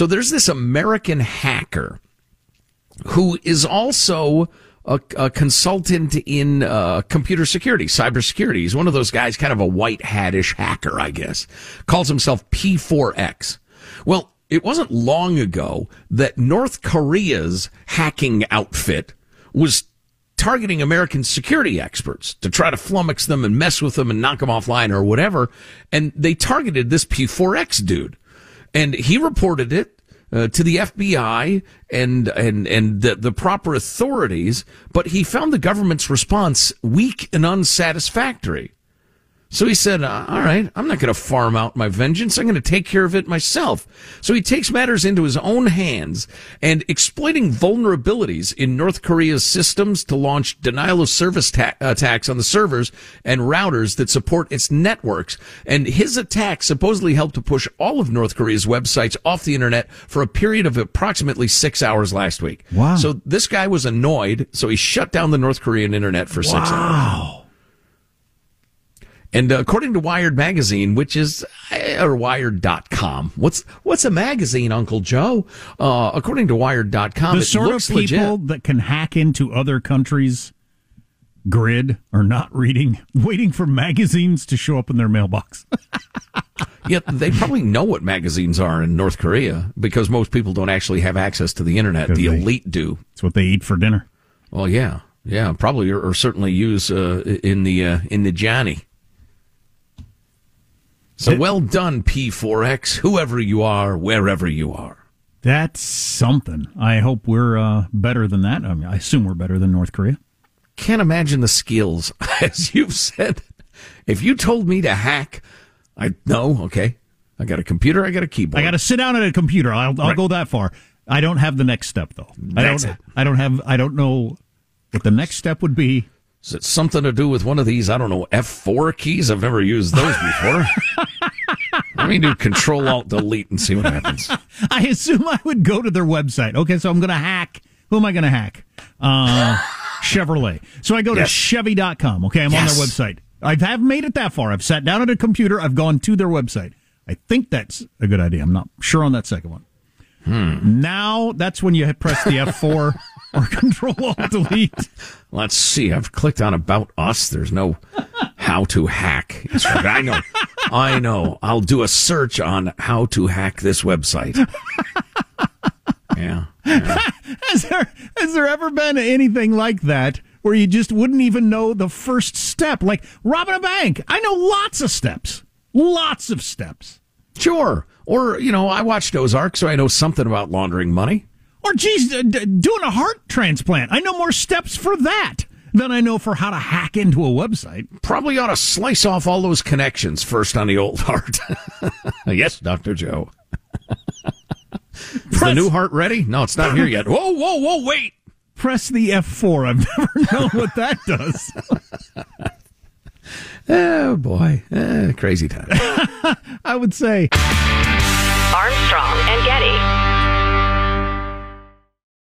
So there's this American hacker who is also a, a consultant in uh, computer security, cybersecurity. He's one of those guys, kind of a white hatish hacker, I guess. Calls himself P4X. Well, it wasn't long ago that North Korea's hacking outfit was targeting American security experts to try to flummox them and mess with them and knock them offline or whatever. And they targeted this P4X dude. And he reported it uh, to the FBI and and and the, the proper authorities, but he found the government's response weak and unsatisfactory. So he said, uh, all right, I'm not going to farm out my vengeance. I'm going to take care of it myself. So he takes matters into his own hands and exploiting vulnerabilities in North Korea's systems to launch denial of service ta- attacks on the servers and routers that support its networks. And his attack supposedly helped to push all of North Korea's websites off the internet for a period of approximately six hours last week. Wow. So this guy was annoyed. So he shut down the North Korean internet for six hours. Wow. And uh, according to Wired magazine, which is uh, or wired.com. What's what's a magazine, Uncle Joe? Uh, according to wired.com, The it sort of people legit. that can hack into other countries' grid are not reading, waiting for magazines to show up in their mailbox. Yeah, they probably know what magazines are in North Korea because most people don't actually have access to the internet. The they- elite do. It's what they eat for dinner. Well, yeah, yeah, probably or, or certainly use uh, in the uh, in the Johnny. So well done, P4X, whoever you are, wherever you are. That's something. I hope we're uh, better than that. I, mean, I assume we're better than North Korea. can't imagine the skills. As you've said, if you told me to hack, I no, okay. I got a computer, I got a keyboard. I got to sit down at a computer. I'll, I'll Right. go that far. I don't have the next step though. I That's don't. it. I don't have. I don't know what the next step would be. Is it something to do with one of these, I don't know, F4 keys? I've never used those before. Let me do Control Alt Delete and see what happens. I assume I would go to their website. Okay, so I'm going to hack. Who am I going to hack? Uh, Chevrolet. So I go to Yes. Chevy.com. Okay, I'm Yes. on their website. I have made it that far. I've sat down at a computer. I've gone to their website. I think that's a good idea. I'm not sure on that second one. Now that's when you press the F4 or Control Alt Delete. Let's see. I've clicked on About Us. There's no how to hack. Right. I know. I know. I'll do a search on how to hack this website. Yeah. Has there has there ever been anything like that where you just wouldn't even know the first step? Like robbing a bank. I know lots of steps. Lots of steps. Sure. Or, you know, I watched Ozark, so I know something about laundering money. Or geez, d- d- doing a heart transplant. I know more steps for that than I know for how to hack into a website. Probably ought to slice off all those connections first on the old heart. yes, Dr. Joe. Is the new heart ready? No, it's not here yet. Whoa, whoa, whoa, wait. Press the F4. I've never known what that does. Oh, boy. Eh, crazy time. I would say. Armstrong and Getty.